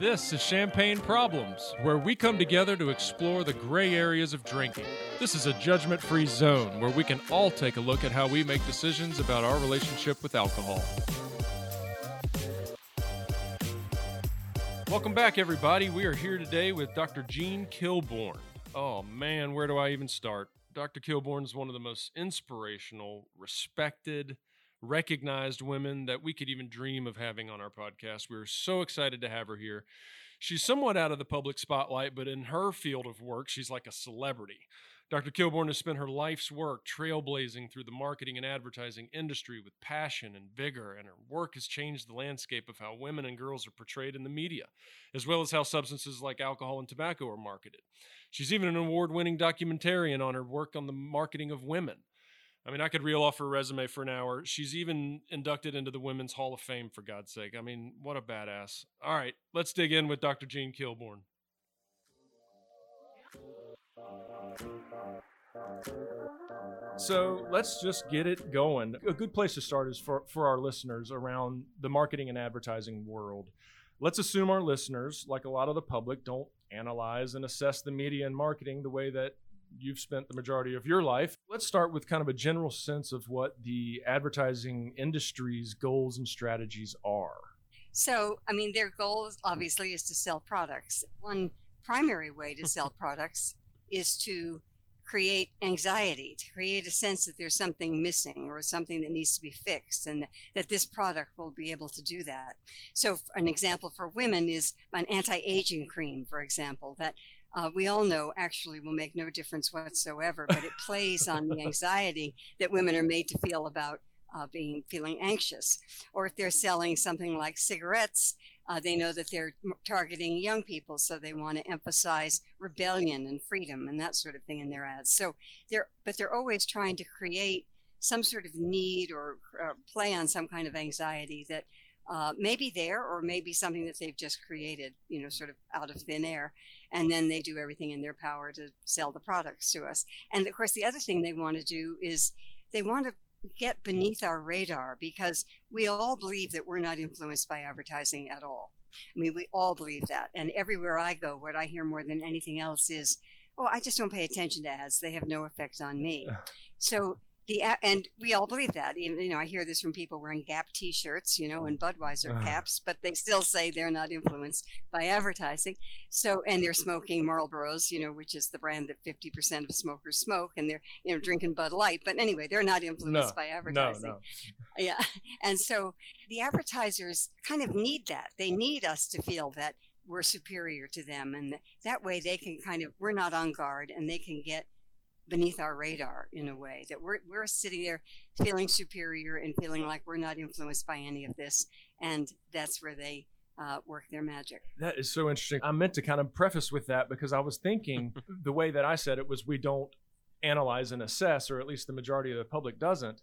This is Champagne Problems, where we come together to explore the gray areas of drinking. This is a judgment free zone where we can all take a look at how we make decisions about our relationship with alcohol. Welcome back, everybody. We are here today with Dr. Jean Kilbourne. Oh man, where do I even start? Dr. Kilbourne is one of the most inspirational, respected, recognized women that we could even dream of having on our podcast. We're so excited to have her here. She's somewhat out of the public spotlight, but in her field of work, she's like a celebrity. Dr. Kilbourne has spent her life's work trailblazing through the marketing and advertising industry with passion and vigor, and her work has changed the landscape of how women and girls are portrayed in the media, as well as how substances like alcohol and tobacco are marketed. She's even an award winning documentarian on her work on the marketing of women. I mean, I could reel off her resume for an hour. She's even inducted into the Women's Hall of Fame, for God's sake. I mean, what a badass. All right, let's dig in with Dr. Jean Kilbourne. So let's just get it going. A good place to start is for, for our listeners around the marketing and advertising world. Let's assume our listeners, like a lot of the public, don't analyze and assess the media and marketing the way that you've spent the majority of your life. Let's start with kind of a general sense of what the advertising industry's goals and strategies are. So, I mean, their goal obviously is to sell products. One primary way to sell products is to create anxiety, to create a sense that there's something missing or something that needs to be fixed, and that this product will be able to do that. So, an example for women is an anti aging cream, for example, that uh, we all know actually will make no difference whatsoever, but it plays on the anxiety that women are made to feel about uh, being feeling anxious. Or if they're selling something like cigarettes, uh, they know that they're targeting young people, so they want to emphasize rebellion and freedom and that sort of thing in their ads. So they're, but they're always trying to create some sort of need or uh, play on some kind of anxiety that uh, maybe there or maybe something that they've just created, you know, sort of out of thin air. And then they do everything in their power to sell the products to us. And of course, the other thing they want to do is they want to get beneath our radar because we all believe that we're not influenced by advertising at all. I mean, we all believe that. And everywhere I go, what I hear more than anything else is, oh, I just don't pay attention to ads. They have no effect on me. So the and we all believe that. Even you know, I hear this from people wearing Gap T-shirts, you know, and Budweiser uh-huh. caps, but they still say they're not influenced by advertising. So, and they're smoking Marlboros, you know, which is the brand that fifty percent of smokers smoke, and they're you know drinking Bud Light. But anyway, they're not influenced no, by advertising. No, no. Yeah, and so the advertisers kind of need that. They need us to feel that we're superior to them, and that way they can kind of we're not on guard, and they can get beneath our radar in a way that we're, we're sitting there feeling superior and feeling like we're not influenced by any of this and that's where they uh, work their magic. That is so interesting. I meant to kind of preface with that because i was thinking the way that i said it was we don't analyze and assess or at least the majority of the public doesn't.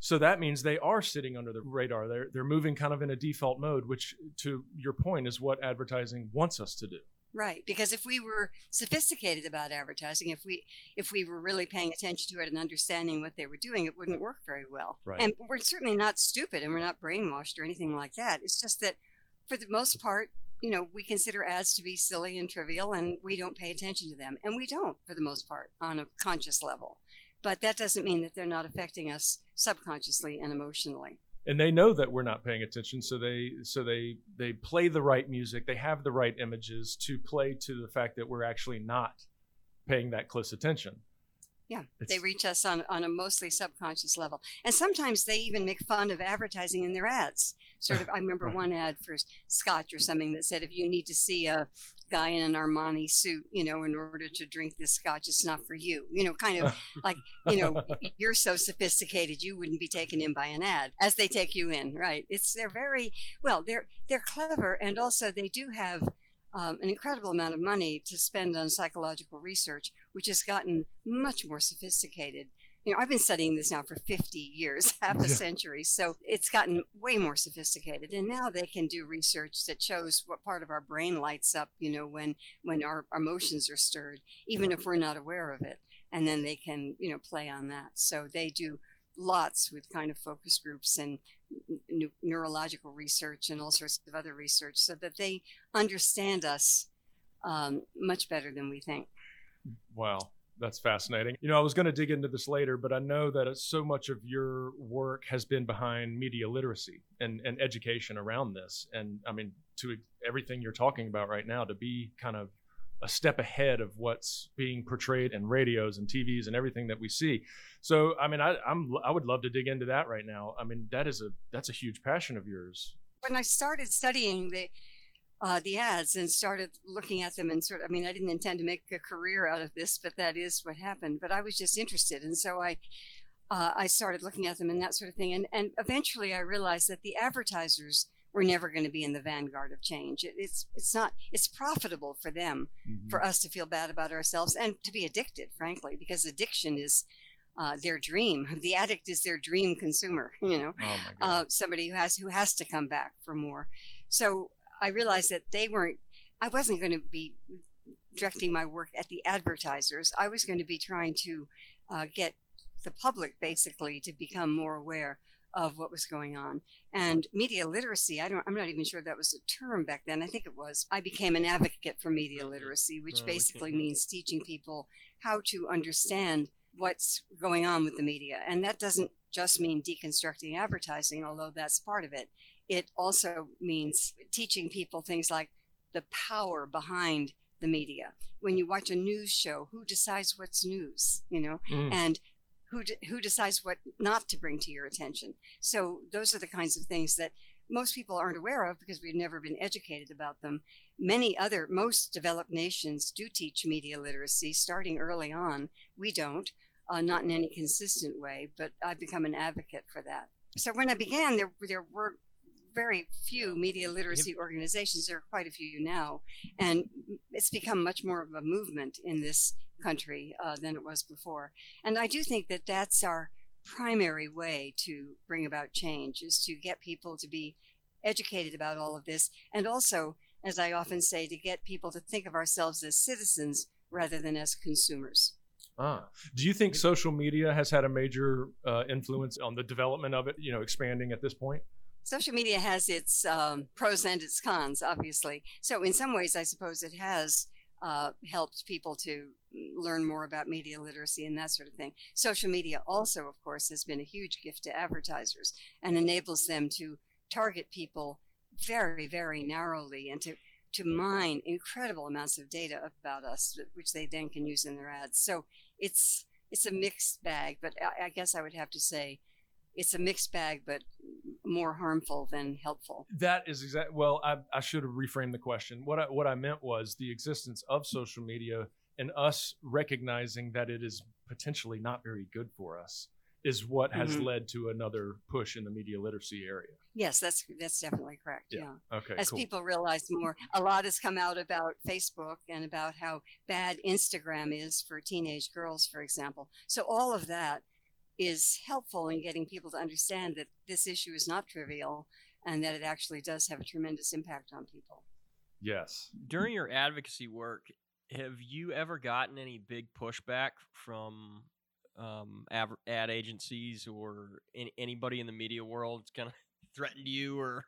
So that means they are sitting under the radar. They're, they're moving kind of in a default mode which to your point is what advertising wants us to do Right, because if we were sophisticated about advertising, if we if we were really paying attention to it and understanding what they were doing, it wouldn't work very well. Right. And we're certainly not stupid and we're not brainwashed or anything like that. It's just that for the most part, you know, we consider ads to be silly and trivial and we don't pay attention to them. And we don't for the most part on a conscious level. But that doesn't mean that they're not affecting us subconsciously and emotionally and they know that we're not paying attention so they so they they play the right music. They have the right images to play to the fact that we're actually not paying that close attention yeah it's, they reach us on, on a mostly subconscious level and sometimes they even make fun of advertising in their ads sort of i remember one ad for scotch or something that said if you need to see a guy in an Armani suit, you know, in order to drink this scotch. It's not for you. You know, kind of like, you know, you're so sophisticated you wouldn't be taken in by an ad as they take you in, right? It's they're very well, they're they're clever and also they do have um, an incredible amount of money to spend on psychological research, which has gotten much more sophisticated you know, I've been studying this now for 50 years, half a yeah. century. So it's gotten way more sophisticated. And now they can do research that shows what part of our brain lights up, you know, when, when our emotions are stirred, even if we're not aware of it. And then they can, you know, play on that. So they do lots with kind of focus groups and n- neurological research and all sorts of other research so that they understand us um, much better than we think. Wow that's fascinating. You know, I was going to dig into this later, but I know that so much of your work has been behind media literacy and, and education around this. And I mean, to everything you're talking about right now, to be kind of a step ahead of what's being portrayed in radios and TVs and everything that we see. So, I mean, I, I'm I would love to dig into that right now. I mean, that is a that's a huge passion of yours. When I started studying the uh, the ads and started looking at them and sort of, I mean, I didn't intend to make a career out of this, but that is what happened. But I was just interested. And so I, uh, I started looking at them and that sort of thing. And, and eventually I realized that the advertisers were never going to be in the vanguard of change. It, it's, it's not, it's profitable for them, mm-hmm. for us to feel bad about ourselves and to be addicted, frankly, because addiction is, uh, their dream. The addict is their dream consumer. You know, oh uh, somebody who has who has to come back for more. So I realized that they weren't, I wasn't going to be directing my work at the advertisers. I was going to be trying to uh, get the public basically to become more aware of what was going on. And media literacy, I don't I'm not even sure that was a term back then. I think it was. I became an advocate for media literacy, which oh, basically means teaching people how to understand what's going on with the media. And that doesn't just mean deconstructing advertising, although that's part of it it also means teaching people things like the power behind the media. When you watch a news show, who decides what's news, you know, mm. and who who decides what not to bring to your attention. So those are the kinds of things that most people aren't aware of because we've never been educated about them. Many other most developed nations do teach media literacy starting early on. We don't, uh, not in any consistent way, but I've become an advocate for that. So when I began, there there were very few media literacy organizations. There are quite a few now, and it's become much more of a movement in this country uh, than it was before. And I do think that that's our primary way to bring about change is to get people to be educated about all of this, and also, as I often say, to get people to think of ourselves as citizens rather than as consumers. Ah. Do you think social media has had a major uh, influence on the development of it, you know, expanding at this point? social media has its um, pros and its cons, obviously. So, in some ways, I suppose it has uh, helped people to learn more about media literacy and that sort of thing. Social media also, of course, has been a huge gift to advertisers and enables them to target people very, very narrowly and to to mine incredible amounts of data about us, which they then can use in their ads. So it's it's a mixed bag, but I, I guess I would have to say it's a mixed bag, but more harmful than helpful. That is exactly. Well, I, I should have reframed the question. What I, what I meant was the existence of social media and us recognizing that it is potentially not very good for us is what has mm-hmm. led to another push in the media literacy area. Yes, that's that's definitely correct. Yeah. yeah. Okay. As cool. people realize more, a lot has come out about Facebook and about how bad Instagram is for teenage girls, for example. So all of that is helpful in getting people to understand that this issue is not trivial and that it actually does have a tremendous impact on people. Yes. During your advocacy work, have you ever gotten any big pushback from um, ad, ad agencies or any, anybody in the media world kind of threatened you or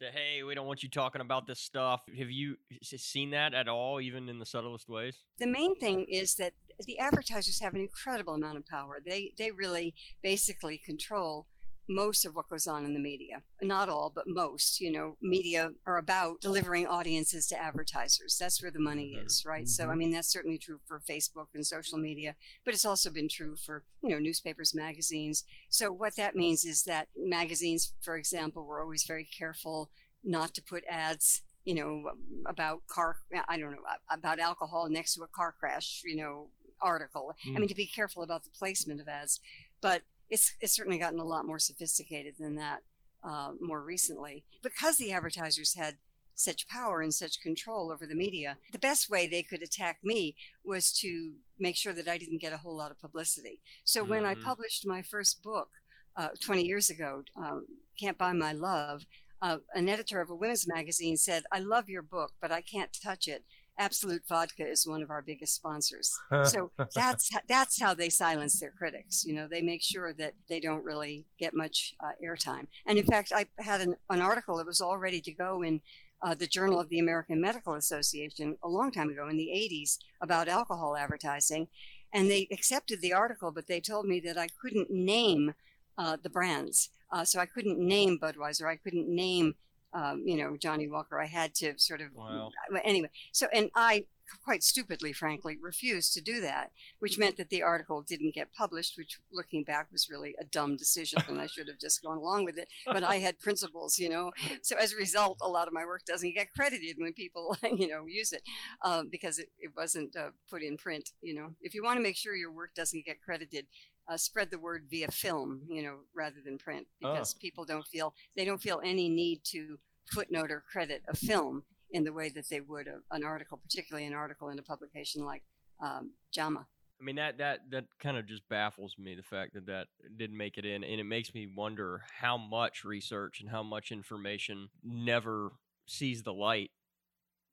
say, hey, we don't want you talking about this stuff? Have you seen that at all, even in the subtlest ways? The main thing is that the advertisers have an incredible amount of power. They they really basically control most of what goes on in the media. Not all, but most. You know, media are about delivering audiences to advertisers. That's where the money is, right? Mm-hmm. So I mm-hmm. mean that's certainly true for Facebook and social media, but it's also been true for, you know, newspapers, magazines. So what that means is that magazines, for example, were always very careful not to put ads you know, about car, I don't know, about alcohol next to a car crash, you know, article. Mm. I mean, to be careful about the placement of ads, but it's it's certainly gotten a lot more sophisticated than that uh, more recently because the advertisers had such power and such control over the media. The best way they could attack me was to make sure that I didn't get a whole lot of publicity. So mm-hmm. when I mm-hmm. published my first book uh, 20 years ago, um, Can't Buy My Love, uh, an editor of a women's magazine said, I love your book, but I can't touch it Absolut Vodka is one of our biggest sponsors. So that's that's how they silence their critics. You know, they make sure that they don't really get much uh, airtime. And in fact, I had an, an article that was all ready to go in uh, the Journal of the American Medical Association a long time ago in the 80s about alcohol advertising. And they accepted the article, but they told me that I couldn't name uh, the brands. Uh, so I couldn't name Budweiser. I couldn't name, um, you know, Johnnie Walker. I had to sort of. Wow. Anyway, so, and I quite stupidly, frankly, refused to do that, which meant that the article didn't get published, which looking back was really a dumb decision and I should have just gone along with it. But I had principles, you know. So as a result, a lot of my work doesn't get credited when people, you know, use it um, because it, it wasn't uh, put in print, you know. If you want to make sure your work doesn't get credited, uh, spread the word via film, you know, rather than print, because oh. people don't feel they don't feel any need to footnote or credit a film in the way that they would a, an article, particularly an article in a publication like um, JAMA. I mean that that that kind of just baffles me the fact that that didn't make it in, and it makes me wonder how much research and how much information never sees the light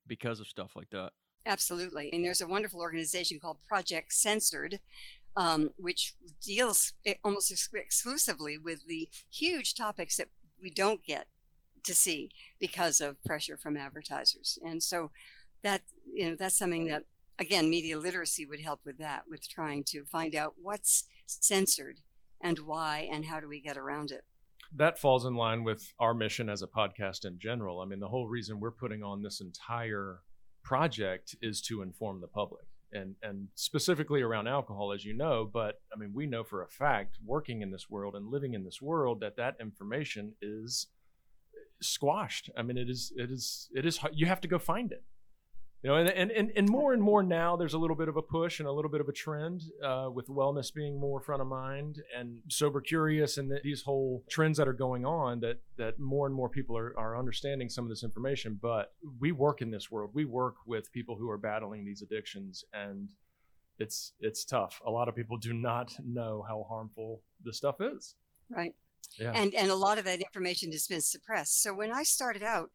because of stuff like that. Absolutely, and there's a wonderful organization called Project Censored, um, which deals almost ex- exclusively with the huge topics that we don't get to see because of pressure from advertisers. And so that you know that's something that again media literacy would help with that with trying to find out what's censored and why and how do we get around it. That falls in line with our mission as a podcast in general. I mean, the whole reason we're putting on this entire project is to inform the public and and specifically around alcohol as you know but i mean we know for a fact working in this world and living in this world that that information is squashed. I mean, it is it is it is you have to go find it. You know, and, and, and, and more and more now, there's a little bit of a push and a little bit of a trend uh, with wellness being more front of mind and sober curious and these whole trends that are going on that that more and more people are, are understanding some of this information. But we work in this world. We work with people who are battling these addictions and it's it's tough. A lot of people do not know how harmful this stuff is. Right. Yeah. And and a lot of that information has been suppressed. So when I started out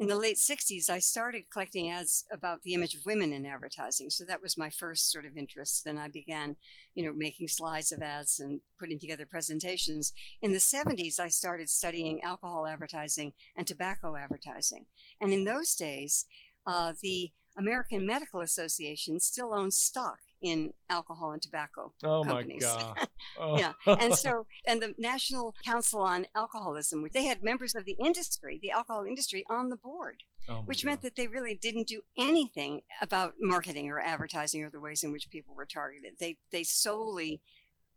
in the late 60s, I started collecting ads about the image of women in advertising. So that was my first sort of interest. Then I began, you know, making slides of ads and putting together presentations. In the 70s, I started studying alcohol advertising and tobacco advertising. And in those days, uh, the American Medical Association still owns stock in alcohol and tobacco oh companies. my god oh. yeah and so and the national council on alcoholism they had members of the industry the alcohol industry on the board oh which god. meant that they really didn't do anything about marketing or advertising or the ways in which people were targeted they they solely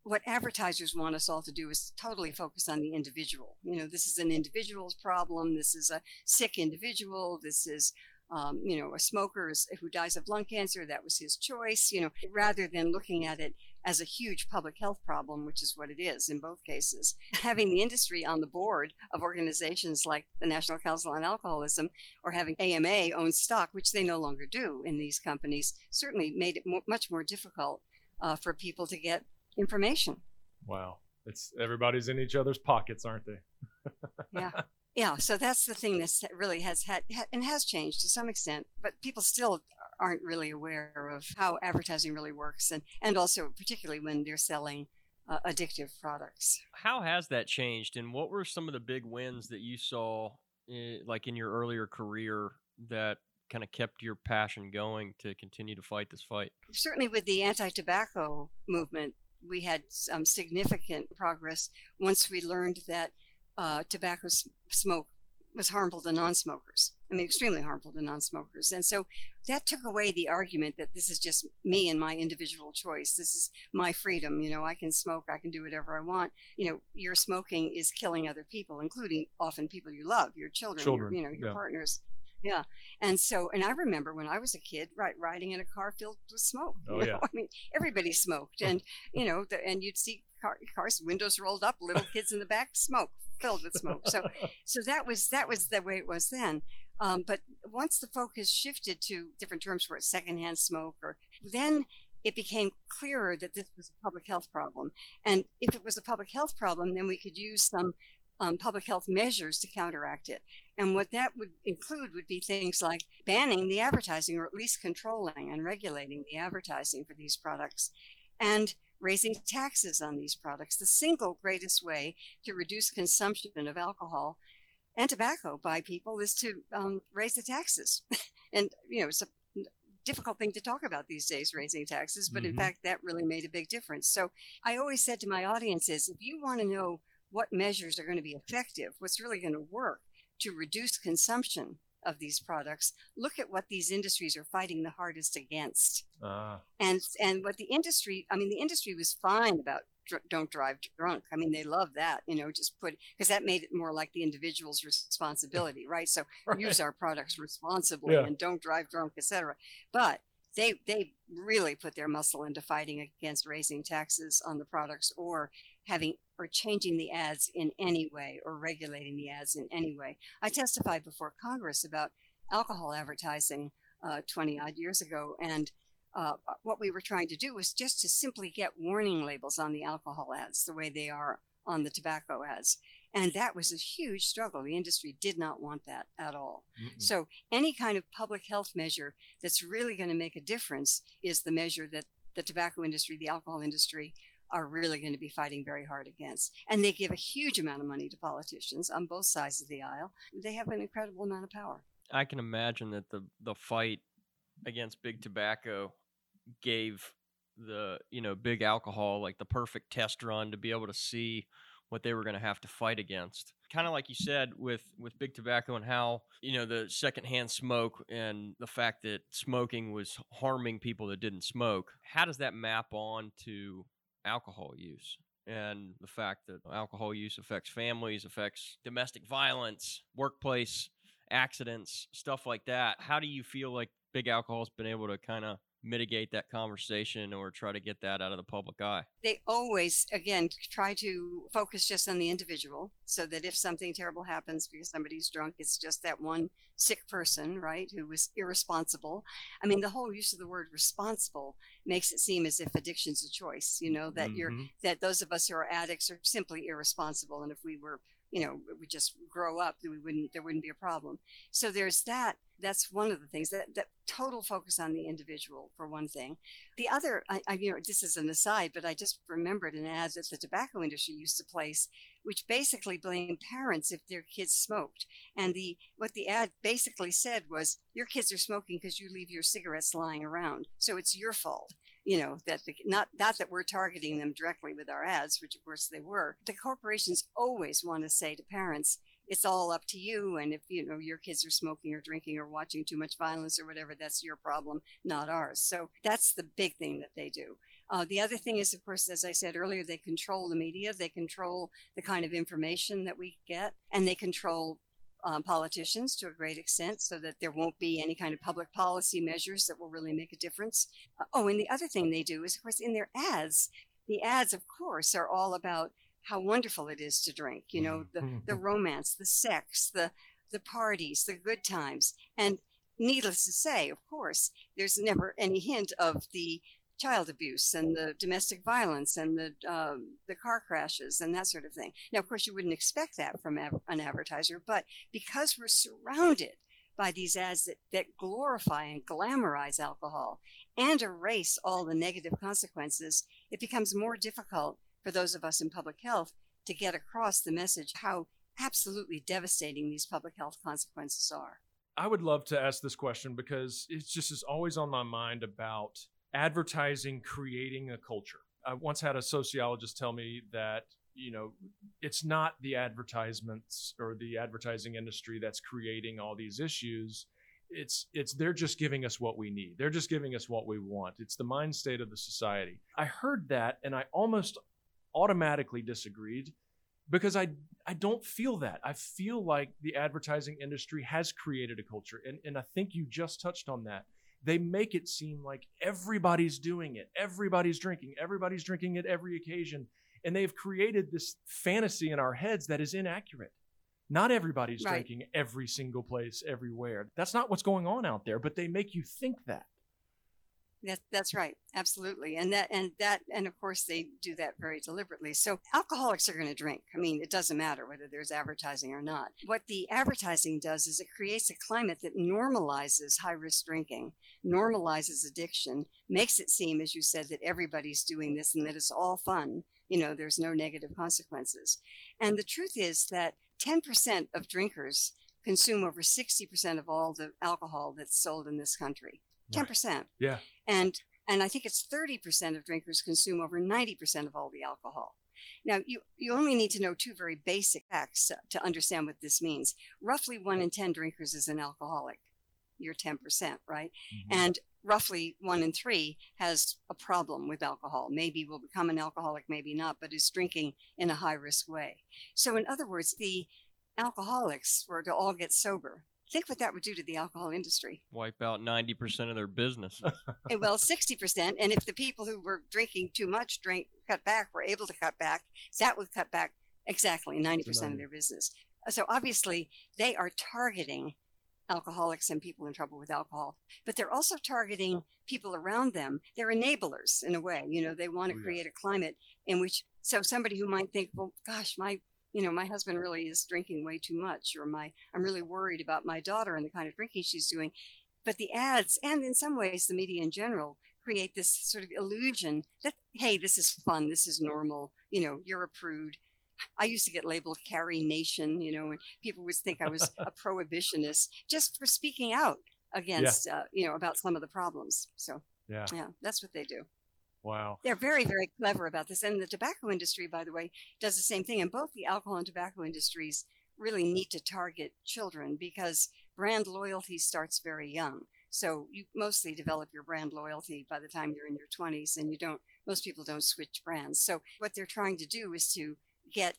what advertisers want us all to do is totally focus on the individual. You know, this is an individual's problem. This is a sick individual. This is um, you know, a smoker who dies of lung cancer, that was his choice, you know, rather than looking at it as a huge public health problem, which is what it is in both cases. Having the industry on the board of organizations like the National Council on Alcoholism or having AMA own stock, which they no longer do in these companies, certainly made it mo- much more difficult uh, for people to get information. Wow. It's everybody's in each other's pockets, aren't they? yeah yeah so that's the thing that really has had and has changed to some extent but people still aren't really aware of how advertising really works and and also particularly when they're selling uh, addictive products. How has that changed and what were some of the big wins that you saw in, like in your earlier career that kind of kept your passion going to continue to fight this fight? Certainly with the anti-tobacco movement we had some significant progress once we learned that uh, tobacco smoke was harmful to non-smokers. I mean, extremely harmful to non-smokers. And so that took away the argument that this is just me and my individual choice. This is my freedom. You know, I can smoke. I can do whatever I want. You know, your smoking is killing other people, including often people you love, your children, children your, you know, your yeah. partners. Yeah. And so, and I remember when I was a kid, right, riding in a car filled with smoke. Oh, you know? yeah. I mean, everybody smoked. And, you know, the, and you'd see car, cars, windows rolled up, little kids in the back, smoke filled with smoke. So, so that was that was the way it was then. Um, but once the focus shifted to different terms for it, secondhand smoke, or then it became clearer that this was a public health problem. And if it was a public health problem, then we could use some um, public health measures to counteract it. And what that would include would be things like banning the advertising or at least controlling and regulating the advertising for these products and raising taxes on these products. The single greatest way to reduce consumption of alcohol and tobacco by people is to um, raise the taxes. and, you know, it's a difficult thing to talk about these days, raising taxes, but mm-hmm. in fact, that really made a big difference. So I always said to my audiences if you want to know what measures are going to be effective, what's really going to work to reduce consumption of these products, look at what these industries are fighting the hardest against. Uh. And and what the industry, I mean, the industry was fine about dr- don't drive drunk. I mean, they love that, you know, just put because that made it more like the individual's responsibility, right? So right. use our products responsibly yeah. and don't drive drunk, etc. But they they really put their muscle into fighting against raising taxes on the products or having or changing the ads in any way or regulating the ads in any way. I testified before Congress about alcohol advertising uh, 20 odd years ago, and uh, what we were trying to do was just to simply get warning labels on the alcohol ads the way they are on the tobacco ads. And that was a huge struggle. The industry did not want that at all. Mm-mm. So, any kind of public health measure that's really going to make a difference is the measure that the tobacco industry, the alcohol industry, are really going to be fighting very hard against. And they give a huge amount of money to politicians on both sides of the aisle. They have an incredible amount of power. I can imagine that the the fight against big tobacco gave the you know big alcohol like the perfect test run to be able to see what they were going to have to fight against kind of like you said with with big tobacco and how you know the secondhand smoke and the fact that smoking was harming people that didn't smoke how does that map on to alcohol use and the fact that alcohol use affects families, affects domestic violence, workplace accidents, stuff like that. How do you feel like big alcohol has been able to kind of mitigate that conversation or try to get that out of the public eye? They always, again, try to focus just on the individual so that if something terrible happens because somebody's drunk, it's just that one sick person, right, who was irresponsible. I mean, the whole use of the word responsible makes it seem as if addiction's a choice, you know, that mm-hmm. you're, that those of us who are addicts are simply irresponsible. And if we were you know we just grow up we wouldn't there wouldn't be a problem. So there's that that's one of the things that, that total focus on the individual for one thing. The other I, I, you know this is an aside but i just remembered an ad that the tobacco industry used to place which basically blamed parents if their kids smoked. And the what the ad basically said was your kids are smoking because you leave your cigarettes lying around so it's your fault you know that the, not not that we're targeting them directly with our ads which of course they were the corporations always want to say to parents it's all up to you and if you know your kids are smoking or drinking or watching too much violence or whatever that's your problem not ours. So that's the big thing that they do. Uh, the other thing is of course as i said earlier they control the media they control the kind of information that we get and they control um, politicians to a great extent so that there won't be any kind of public policy measures that will really make a difference. Uh, oh, and the other thing they do is, of course, in their ads, the ads, of course, are all about how wonderful it is to drink, you know, the, the mm-hmm. romance, the sex, the, the parties, the good times. And needless to say, of course, there's never any hint of the child abuse and the domestic violence and the um, the car crashes and that sort of thing. Now, of course, you wouldn't expect that from an advertiser, but because we're surrounded by these ads that, that glorify and glamorize alcohol and erase all the negative consequences, it becomes more difficult for those of us in public health to get across the message how absolutely devastating these public health consequences are. I would love to ask this question because it's just is always on my mind about advertising creating a culture. I once had a sociologist tell me that you know it's not the advertisements or the advertising industry that's creating all these issues. It's it's they're just giving us what we need. They're just giving us what we want. It's the mind state of the society. I heard that and i almost automatically disagreed because i i don't feel that. I feel like the advertising industry has created a culture and and i think you just touched on that they make it seem like everybody's doing it. Everybody's drinking. Everybody's drinking at every occasion. And they've created this fantasy in our heads that is inaccurate. Not everybody's right. drinking every single place, everywhere. That's not what's going on out there, but they make you think that. That, that's right. Absolutely. And that, and that, and of course they do that very deliberately. So alcoholics are going to drink. I mean, it doesn't matter whether there's advertising or not. What the advertising does is it creates a climate that normalizes high risk drinking, normalizes addiction, makes it seem, as you said, that everybody's doing this and that it's all fun. You know, there's no negative consequences. And the truth is that 10% of drinkers consume over 60% of all the alcohol that's sold in this country. 10%. Right. Yeah. And and I think it's 30% of drinkers consume over 90% of all the alcohol. Now, you, you only need to know two very basic facts to understand what this means. Roughly one in 10 drinkers is an alcoholic. You're 10%, right? Mm-hmm. And roughly one in three has a problem with alcohol. Maybe will become an alcoholic, maybe not, but is drinking in a high risk way. So, in other words, the alcoholics were to all get sober, think what that would do to the alcohol industry. Wipe out 90% of their business. Eh, well, 60%. And if the people who were drinking too much drink cut back were able to cut back, that would cut back exactly 90% of their business. So obviously, they are targeting alcoholics and people in trouble with alcohol, but they're also targeting people around them. They're enablers in a way. You know, they want to oh, create a climate in which, so somebody who might think, well, gosh, my you know, my husband really is drinking way too much, or my, I'm really worried about my daughter and the kind of drinking she's doing. But the ads, and in some ways the media in general, create this sort of illusion that, hey, this is fun, this is normal, you know, you're a prude. I used to get labeled Carrie Nation, you know, and people would think I was a prohibitionist just for speaking out against, yeah. uh, you know, about some of the problems. So, yeah, yeah, that's what they do. Wow. They're very, very clever about this. And the tobacco industry, by the way, does the same thing. And both the alcohol and tobacco industries really need to target children because brand loyalty starts very young. So you mostly develop your brand loyalty by the time you're in your 20s, and you don't, most people don't switch brands. So what they're trying to do is to get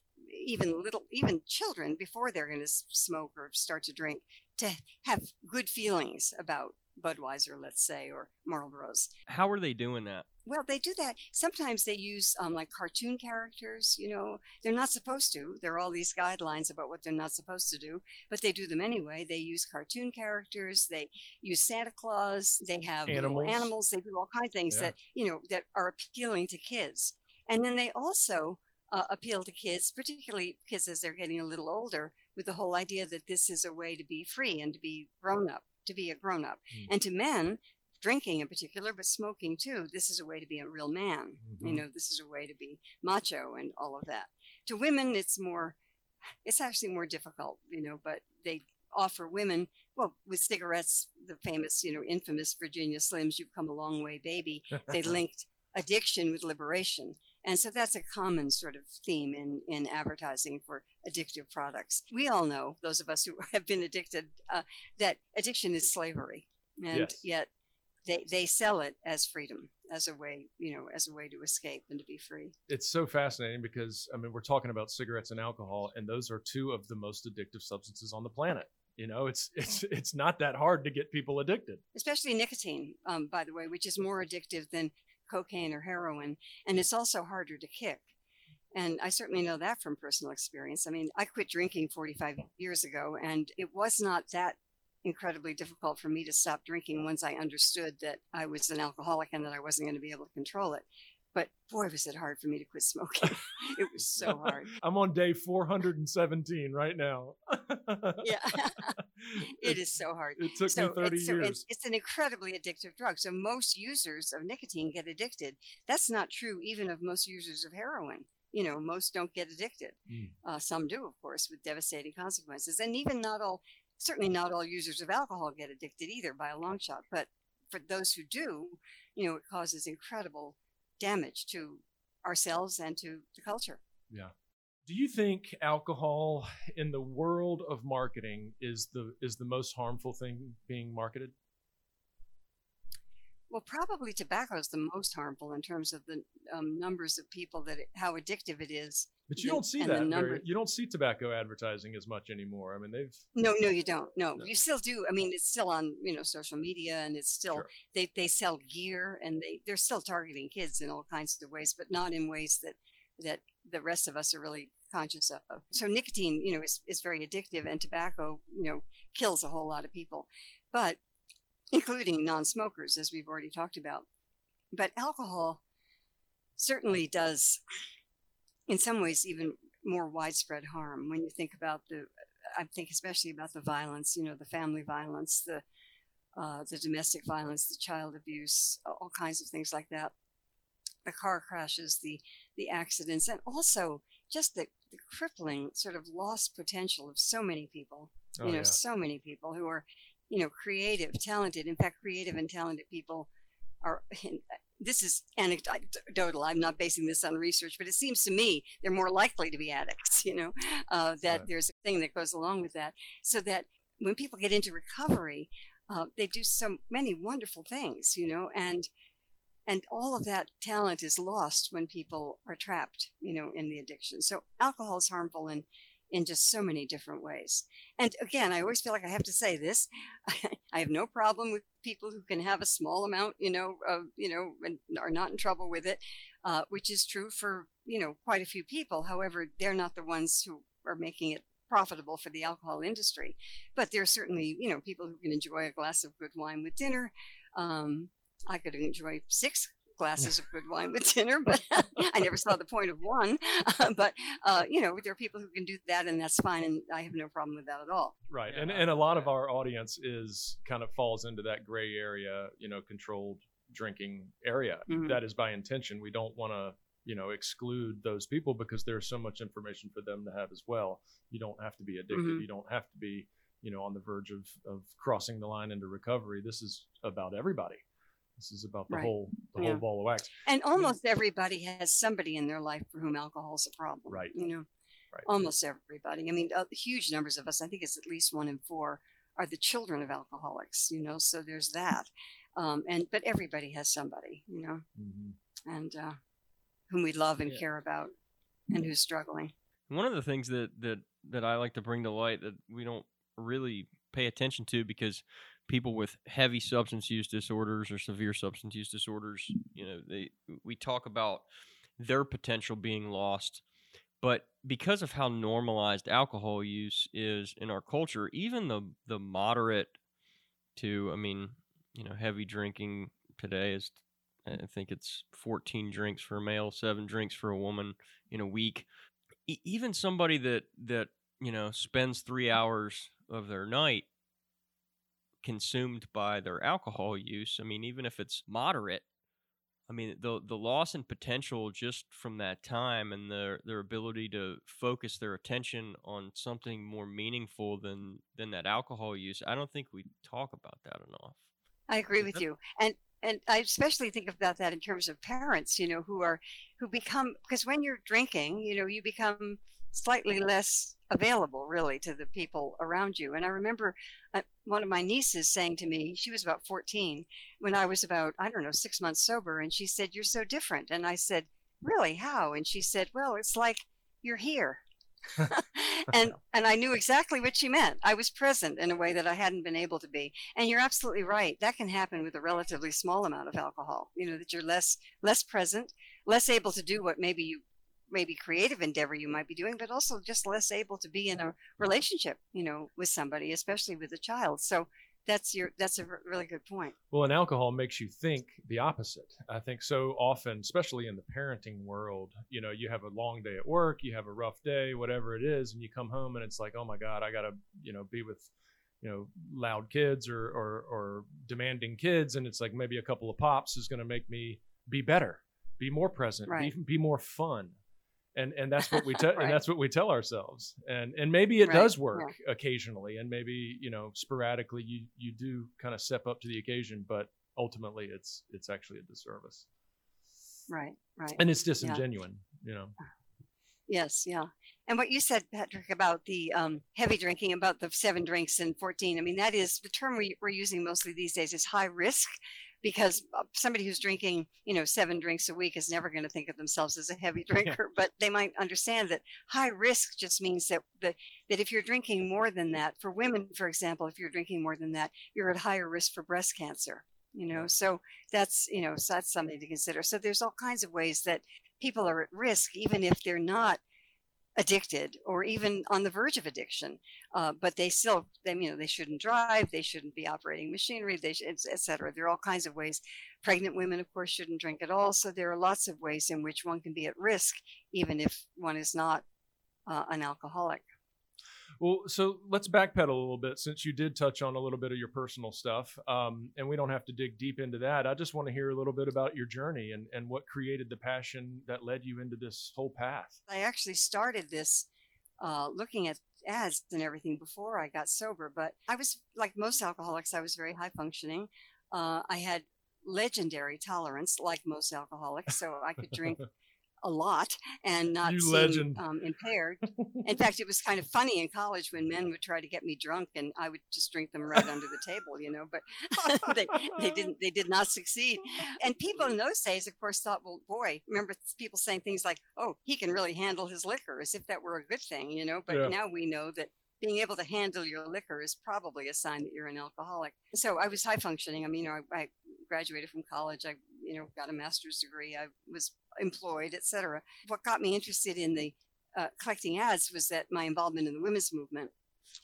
even little, even children before they're going to smoke or start to drink to have good feelings about Budweiser, let's say, or Marlboros. How are they doing that? Well, they do that. Sometimes they use um, like cartoon characters. You know, they're not supposed to. There are all these guidelines about what they're not supposed to do, but they do them anyway. They use cartoon characters. They use Santa Claus. They have animals. animals. They do all kinds of things yeah. that you know that are appealing to kids. And then they also uh, appeal to kids, particularly kids as they're getting a little older, with the whole idea that this is a way to be free and to be grown up to be a grown up. Mm. And to men, drinking in particular, but smoking too, this is a way to be a real man. Mm-hmm. You know, this is a way to be macho and all of that. To women, it's more, it's actually more difficult, you know, but they offer women, well, with cigarettes, the famous, you know, infamous Virginia Slims, you've come a long way, baby. They linked addiction with liberation. And so that's a common sort of theme in, in advertising for addictive products. We all know, those of us who have been addicted, uh, that addiction is slavery. And yes. yet they, they sell it as freedom, as a way, you know, as a way to escape and to be free. It's so fascinating because, I mean, we're talking about cigarettes and alcohol, and those are two of the most addictive substances on the planet you know it's it's it's not that hard to get people addicted especially nicotine um, by the way which is more addictive than cocaine or heroin, and it's also harder to kick. And I certainly know that from personal experience. I mean, I quit drinking 45 years ago, and it was not that incredibly difficult for me to stop drinking once I understood that I was an alcoholic and that I wasn't going to be able to control it. But boy, was it hard for me to quit smoking. it was so hard. I'm on day 417 right now. yeah, it is so hard. It took so, me 30 so years. It's, it's an incredibly addictive drug. So most users of nicotine get addicted. That's not true even of most users of heroin you know, most don't get addicted. Mm. Uh, some do, of course, with devastating consequences. And even not all, certainly not all users of alcohol get addicted either by a long shot. But for those who do, you know, it causes incredible damage to ourselves and to the culture. Yeah. Do you think alcohol in the world of marketing is the is the most harmful thing being marketed? Well, probably tobacco is the most harmful in terms of the um, numbers of people that it, how addictive it is. But you don't see that. Very, you don't see tobacco advertising as much anymore. I mean, they've no, no, you don't. No, no, you still do. I mean, it's still on you know social media, and it's still sure. they they sell gear, and they they're still targeting kids in all kinds of ways, but not in ways that that the rest of us are really conscious of. So nicotine, you know, is is very addictive, and tobacco, you know, kills a whole lot of people. But including non-smokers, as we've already talked about. But alcohol certainly does, in some ways, even more widespread harm when you think about the. I think especially about the violence, you know, the family violence, the uh, the domestic violence, the child abuse, all kinds of things like that, the car crashes, the the accidents, and also just the, the crippling sort of lost potential of so many people. Oh, you know, yeah. so many people who are, you know, creative, talented. In fact, creative and talented people are. This is anecdotal. I'm not basing this on research, but it seems to me they're more likely to be addicts. You know, uh, that Right. there's a thing that goes along with that. So that when people get into recovery, uh, they do so many wonderful things. You know, and and all of that talent is lost when people are trapped you know in the addiction so alcohol is harmful in in just so many different ways. And again i always feel like i have to say this i have no problem with people who can have a small amount you know of you know and are not in trouble with it uh, which is true for you know quite a few people. However they're not the ones who are making it profitable for the alcohol industry. But there are certainly you know people who can enjoy a glass of good wine with dinner. Um, I could enjoy six glasses of good wine with dinner, but I never saw the point of one. but uh, you know, there are people who can do that, and that's fine, and I have no problem with that at all. Right. Yeah, and and a lot of our audience is kind of falls into that gray area, you know, controlled drinking area. Mhm. That is by intention. We don't want to, you know, exclude those people because there's so much information for them to have as well. You don't have to be addicted. Mhm. You don't have to be, you know, on the verge of of crossing the line into recovery. This is about everybody. This is about the Right. whole the Yeah. whole ball of wax. And almost everybody has somebody in their life for whom alcohol is a problem. Right. You know, Right. almost everybody. I mean, uh, huge numbers of us. I think it's at least one in four are the children of alcoholics. You know, so there's that. Um, and but everybody has somebody. You know, Mhm. and uh, whom we love and Yeah. care about, and who's struggling. One of the things that that that I like to bring to light that we don't really pay attention to because people with heavy substance use disorders or severe substance use disorders, you know, they we talk about their potential being lost. But because of how normalized alcohol use is in our culture, even the the moderate to I mean, you know, heavy drinking today is I think it's 14 drinks for a male, 7 drinks for a woman in a week e- even somebody that that you know spends three hours of their night consumed by their alcohol use i mean even if it's moderate i mean the the loss in potential just from that time and their their ability to focus their attention on something more meaningful than than that alcohol use i don't think we talk about that enough I agree with you, and and I especially think about that in terms of parents. You know, who are who become because when you're drinking, you know, you become slightly less available really to the people around you. And I remember uh, one of my nieces saying to me, she was about 14 when I was about I don't know six months sober, and she said, "You're so different." And I said, "Really? How?" And she said, "Well, it's like you're here." and and I knew exactly what she meant. I was present in a way that I hadn't been able to be. And you're absolutely right. That can happen with a relatively small amount of alcohol. You know that you're less less present, less able to do what maybe you maybe creative endeavor you might be doing, but also just less able to be in a relationship, you know, with somebody, especially with a child. So that's your that's a really good point. Well, and alcohol makes you think the opposite. I think so often, especially in the parenting world, you know, you have a long day at work, you have a rough day, whatever it is, and you come home and it's like, oh my God, I got to, you know, be with, you know, loud kids or, or, or demanding kids. And it's like maybe a couple of pops is going to make me be better, be more present, Right. be, be more fun. And, and that's what we tell Right. and that's what we tell ourselves and and maybe it Right, does yeah. work occasionally and maybe you know sporadically you you do kind of step up to the occasion but ultimately it's it's actually a disservice Right, right. and it's disingenuine you know Yes, yeah. And what you said, Patrick, about the um, heavy drinking, about the seven drinks and 14, I mean, that is the term we, we're using mostly these days is high risk because uh, somebody who's drinking, you know, seven drinks a week is never going to think of themselves as a heavy drinker, but they might understand that high risk just means that, that, that if you're drinking more than that, for women, for example, if you're drinking more than that, you're at higher risk for breast cancer, you know, so that's, you know, so that's something to consider. So there's all kinds of ways that people are at risk, even if they're not addicted or even on the verge of addiction, uh, but they still, they, you know, they shouldn't drive, they shouldn't be operating machinery, they, sh- et cetera. There are all kinds of ways. Pregnant women, of course, shouldn't drink at all. So there are lots of ways in which one can be at risk, even if one is not uh, an alcoholic. Well, so let's backpedal a little bit since you did touch on a little bit of your personal stuff, um, and we don't have to dig deep into that. I just want to hear a little bit about your journey and, and what created the passion that led you into this whole path. I actually started this uh, looking at ads and everything before I got sober, but I was like most alcoholics, I was very high functioning. Uh, I had legendary tolerance, like most alcoholics, so I could drink a lot and not You seem um, impaired. In fact, it was kind of funny in college when men would try to get me drunk, and I would just drink them right under the table, you know. But they, they didn't. They did not succeed. And people in those days, of course, thought, "Well, boy, remember people saying things like, "Oh, he can really handle his liquor," as if that were a good thing, you know. But Yeah. now we know that being able to handle your liquor is probably a sign that you're an alcoholic. So I was high functioning. I mean, you know, I, I graduated from college. I, you know, got a master's degree. I was employed, etc. What got me interested in the uh, collecting ads was that my involvement in the women's movement,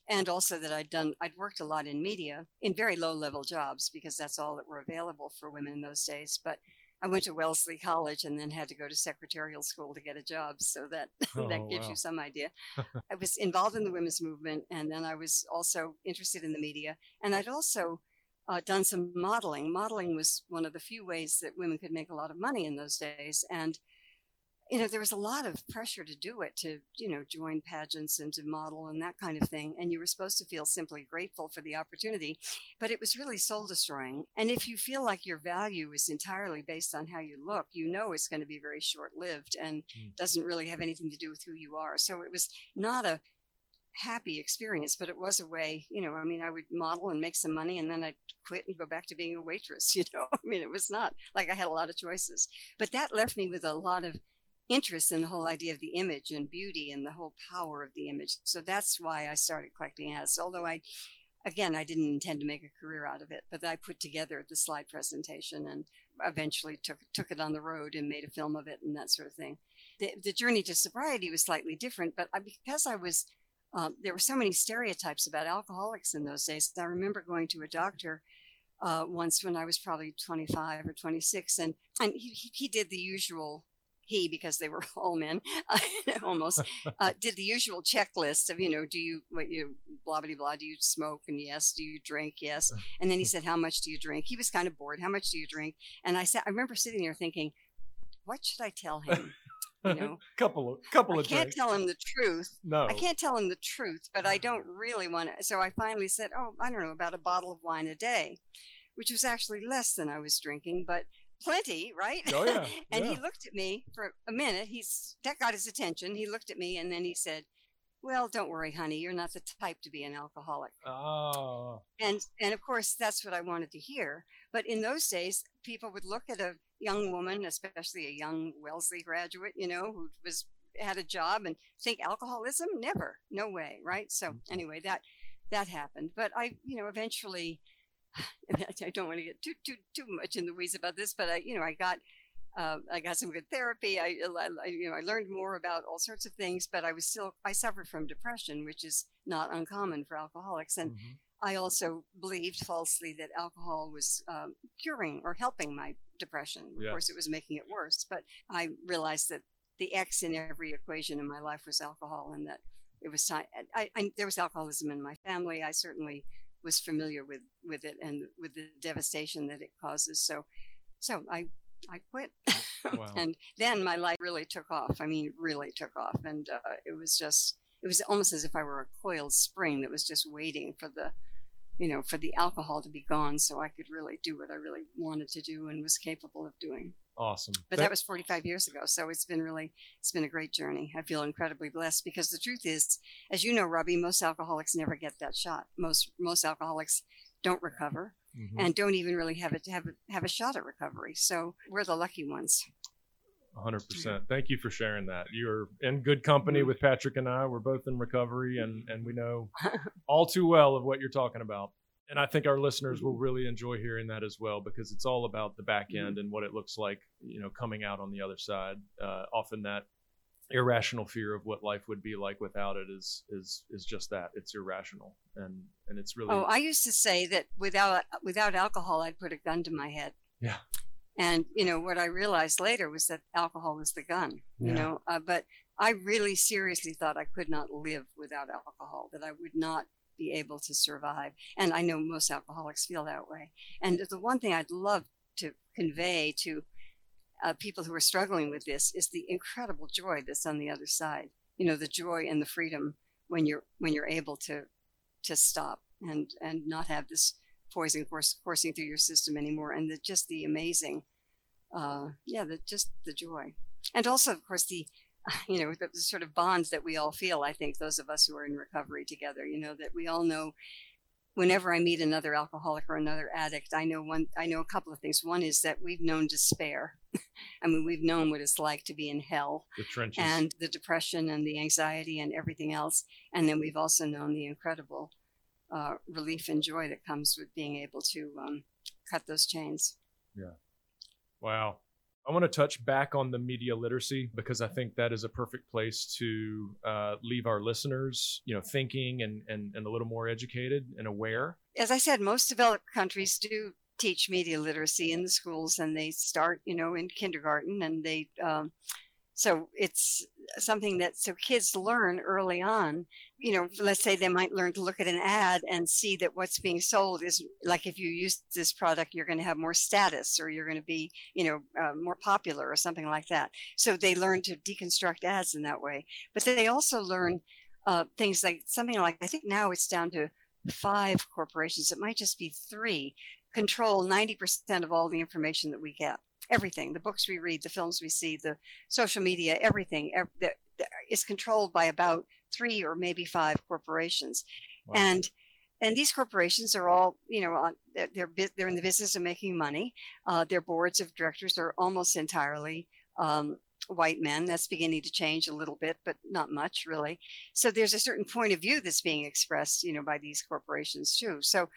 and also that I'd done, I'd worked a lot in media in very low level jobs because that's all that were available for women in those days. But I went to Wellesley College and then had to go to secretarial school to get a job. So that Oh, that gives wow. you some idea. I was involved in the women's movement, and then I was also interested in the media, and I'd also uh, done some modeling. Modeling was one of the few ways that women could make a lot of money in those days, and you know there was a lot of pressure to do it, to you know join pageants and to model and that kind of thing. And you were supposed to feel simply grateful for the opportunity, but it was really soul destroying. And if you feel like your value is entirely based on how you look, you know it's going to be very short lived and Mm. doesn't really have anything to do with who you are. So it was not a happy experience, but it was a way, you know, I mean, I would model and make some money and then I'd quit and go back to being a waitress, you know. I mean, it was not like I had a lot of choices. But that left me with a lot of interest in the whole idea of the image and beauty and the whole power of the image. So that's why I started collecting ads. Although I again, I didn't intend to make a career out of it, but I put together the slide presentation and eventually took took it on the road and made a film of it and that sort of thing. The, the journey to sobriety was slightly different, but I, because I was um, there were so many stereotypes about alcoholics in those days. I remember going to a doctor uh, once when I was probably 25 or 26, and and he, he- did the usual. He, because they were all men, almost uh, did the usual checklist of, you know, do you, what you, blah, blah, blah, do you smoke? And yes. Do you drink? Yes. And then he said, how much do you drink? He was kind of bored. How much do you drink? And I said, I remember sitting there thinking, what should I tell him? You know, couple of couple I of I can't drinks. tell him the truth. no. I can't tell him the truth, but I don't really want to. So I finally said, oh, I don't know, about a bottle of wine a day, which was actually less than I was drinking, but plenty, right? Oh yeah. And yeah. he looked at me for a minute. He's that got his attention. He looked at me and then he said, "Well, don't worry, honey. You're not the type to be an alcoholic." Oh. And and of course, that's what I wanted to hear. But in those days, people would look at a young woman, especially a young Wellesley graduate, you know, who was had a job and think alcoholism never no way right so Mhm. anyway that that happened but i you know eventually i don't want to get too too too much in the weeds about this but i you know i got uh, I got some good therapy. I, I, you know, I learned more about all sorts of things, but I was still, I suffered from depression, which is not uncommon for alcoholics. And Mhm. I also believed falsely that alcohol was um, curing or helping my depression. Of Yeah. course, it was making it worse, but I realized that the X in every equation in my life was alcohol, and that it was time. I, I, there was alcoholism in my family. I certainly was familiar with with it and with the devastation that it causes. So, so I I quit, Wow. and then my life really took off. I mean, really took off, and uh, it was just it was almost as if I were a coiled spring that was just waiting for the you know for the alcohol to be gone so I could really do what I really wanted to do and was capable of doing. Awesome. But That- that was 45 years ago. So it's been really, it's been a great journey. I feel incredibly blessed because the truth is, as you know, Robbie, most alcoholics never get that shot. Most, most alcoholics don't recover Mhm. and don't even really have it have, a- have a shot at recovery. So we're the lucky ones. 100%. Thank you for sharing that. You're in good company Mhm. with Patrick and I. We're both in recovery and, and we know all too well of what you're talking about. And I think our listeners will really enjoy hearing that as well because it's all about the back Mhm. end and what it looks like, you know, coming out on the other side. Uh, often that irrational fear of what life would be like without it is is is just that it's irrational and and it's really Oh, I used to say that without without alcohol, I'd put a gun to my head. Yeah. And you know what I realized later was that alcohol was the gun. You know, uh, but I really seriously thought I could not live without alcohol. That I would not be able to survive. And I know most alcoholics feel that way. And the one thing I'd love to convey to uh, people who are struggling with this is the incredible joy that's on the other side. You know, the joy and the freedom when you're when you're able to to stop and and not have this poison course coursing through your system anymore, and the, just the amazing, uh, yeah, the just the joy, and also of course the you know the, the sort of bonds that we all feel. I think those of us who are in recovery together, you know, that we all know whenever I meet another alcoholic or another addict, I know one, I know a couple of things. One is that we've known despair. I mean, we've known what it's like to be in hell the trenches and the depression and the anxiety and everything else. And then we've also known the incredible uh, relief and joy that comes with being able to um, cut those chains. Yeah. Wow. I want to touch back on the media literacy because I think that is a perfect place to uh, leave our listeners, you know, thinking and, and, and a little more educated and aware. As I said, most developed countries do teach media literacy in the schools, and they start, you know, in kindergarten, and they um, so it's something that so kids learn early on you know let's say they might learn to look at an ad and see that what's being sold is like if you use this product you're going to have more status or you're going to be you know uh, more popular or something like that. So they learn to deconstruct ads in that way. But they also learn uh, things like something like i think now it's down to five corporations. It might just be three. Control 90% of all the information that we get everything the books we read the films we see the social media everything ev- that, that is controlled by about three or maybe five corporations. Wow. and and these corporations are all you know on they're they're, they're in the business of making money. Uh, their boards of directors are almost entirely um, white men. That's beginning to change a little bit but not much really. So there's a certain point of view that's being expressed you know by these corporations too. So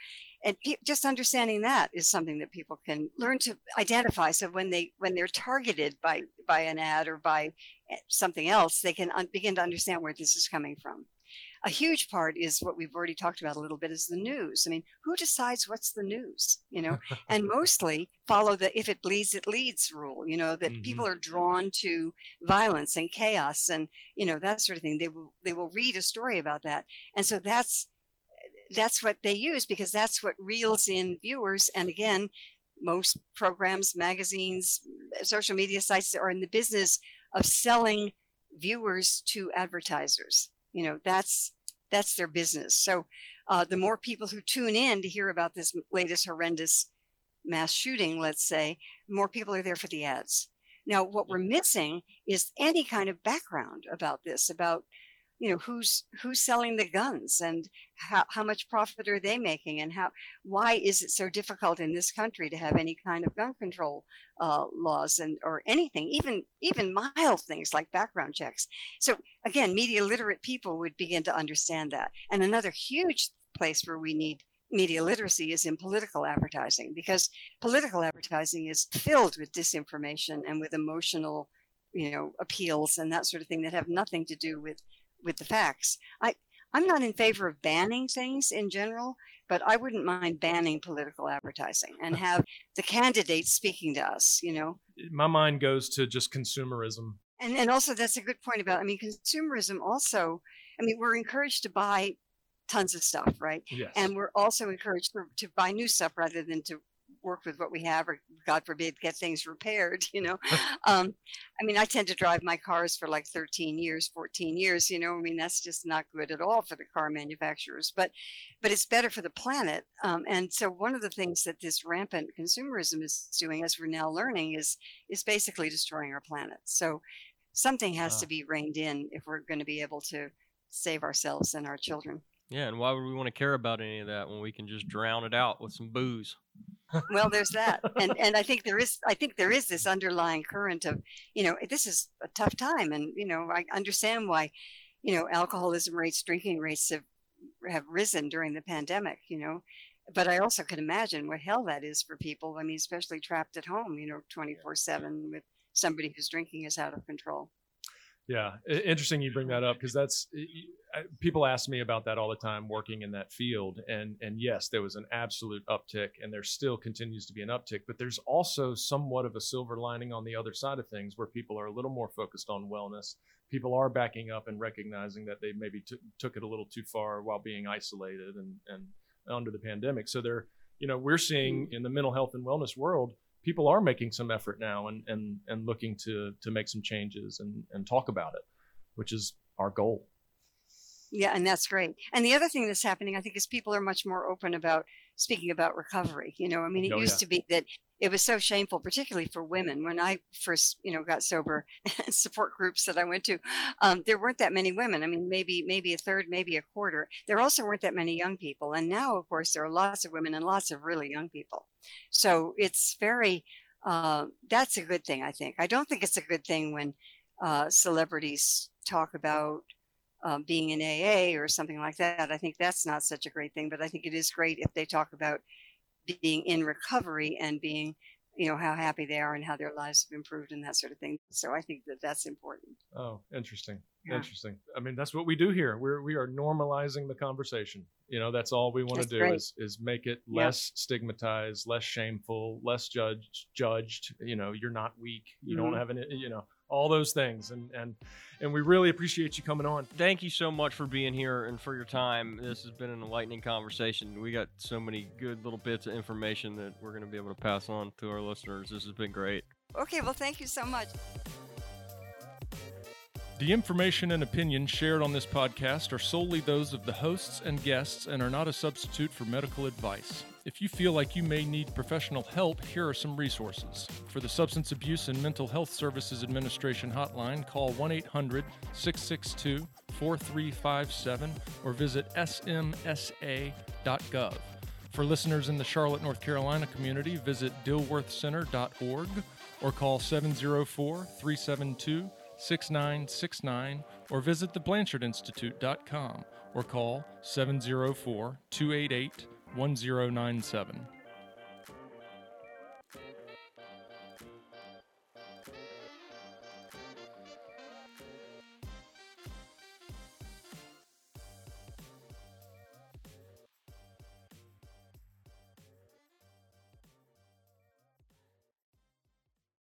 and pe- just understanding that is something that people can learn to identify. So when they when they're targeted by by an ad or by eh, something else they can un- begin to understand where this is coming from. A huge part is what we've already talked about a little bit is the news. I mean who decides what's the news you know? And mostly follow the if it bleeds it leads rule you know that people are drawn to violence and chaos and you know that sort of thing. They will they will read a story about that. And so that's that's what they use because that's what reels in viewers and again most programs magazines social media sites are in the business of selling viewers to advertisers. You know that's that's their business. So uh, the more people who tune in to hear about this latest horrendous mass shooting let's say more people are there for the ads. Now what we're missing is any kind of background about this about you know who's who's selling the guns and how, how much profit are they making and how why is it so difficult in this country to have any kind of gun control uh, laws and or anything even even mild things like background checks? So again media literate people would begin to understand that. And another huge place where we need media literacy is in political advertising because political advertising is filled with disinformation and with emotional you know appeals and that sort of thing that have nothing to do with with the facts i i'm not in favor of banning things in general but i wouldn't mind banning political advertising and have the candidates speaking to us you know My mind goes to just consumerism. and and also that's a good point about i mean consumerism also i mean we're encouraged to buy tons of stuff right Yes. and we're also encouraged to, to buy new stuff rather than to work with what we have or god forbid get things repaired you know? Um, i mean i tend to drive my cars for like 13 years 14 years you know? I mean that's just not good at all for the car manufacturers but but it's better for the planet. Um, and so one of the things that this rampant consumerism is doing as we're now learning is is basically destroying our planet. So something has Ah. to be reined in if we're going to be able to save ourselves and our children Yeah, and why would we want to care about any of that when we can just drown it out with some booze? well there's that and and i think there is i think there is this underlying current of you know this is a tough time and you know i understand why you know alcoholism rates drinking rates have have risen during the pandemic you know but i also can imagine what hell that is for people i mean especially trapped at home you know 24 7 with somebody whose drinking is out of control Yeah, interesting you bring that up because that's people ask me about that all the time working in that field and and yes there was an absolute uptick and there still continues to be an uptick but there's also somewhat of a silver lining on the other side of things where people are a little more focused on wellness. People are backing up and recognizing that they maybe t- took it a little too far while being isolated and and under the pandemic. So they're you know we're seeing mm. in the mental health and wellness world people are making some effort now and and and looking to to make some changes and and talk about it which is our goal yeah, and that's great. And the other thing that's happening, I think, is people are much more open about speaking about recovery. You know, I mean, it oh, used yeah. to be that it was so shameful, particularly for women. When I first, you know, got sober, support groups that I went to, um, there weren't that many women. I mean, maybe maybe a third, maybe a quarter. There also weren't that many young people, and now, of course, there are lots of women and lots of really young people. So it's very. Uh, that's a good thing, I think. I don't think it's a good thing when uh, celebrities talk about um, being in AA or something like that. I think that's not such a great thing, but I think it is great if they talk about being in recovery and being, you know, how happy they are and how their lives have improved and that sort of thing. So I think that that's important. Oh, interesting. Yeah. Interesting. I mean, that's what we do here. We're we are normalizing the conversation. You know, that's all we want to do great. is is make it less yeah. stigmatized, less shameful, less judged. Judged. You know, you're not weak. You mm-hmm. don't have any. You know, all those things. And and and we really appreciate you coming on. Thank you so much for being here and for your time. This has been an enlightening conversation. We got so many good little bits of information that we're going to be able to pass on to our listeners. This has been great. Okay well thank you so much the information and opinions shared on this podcast are solely those of the hosts and guests and are not a substitute for medical advice. If you feel like you may need professional help, here are some resources. For the Substance Abuse and Mental Health Services Administration hotline, call 1 800 662 4357 or visit samhsa.gov. For listeners in the Charlotte, North Carolina community, visit dilworthcenter.org or call 704 372 6969 or visit theblanchardinstitute.com or call 704 288 1097.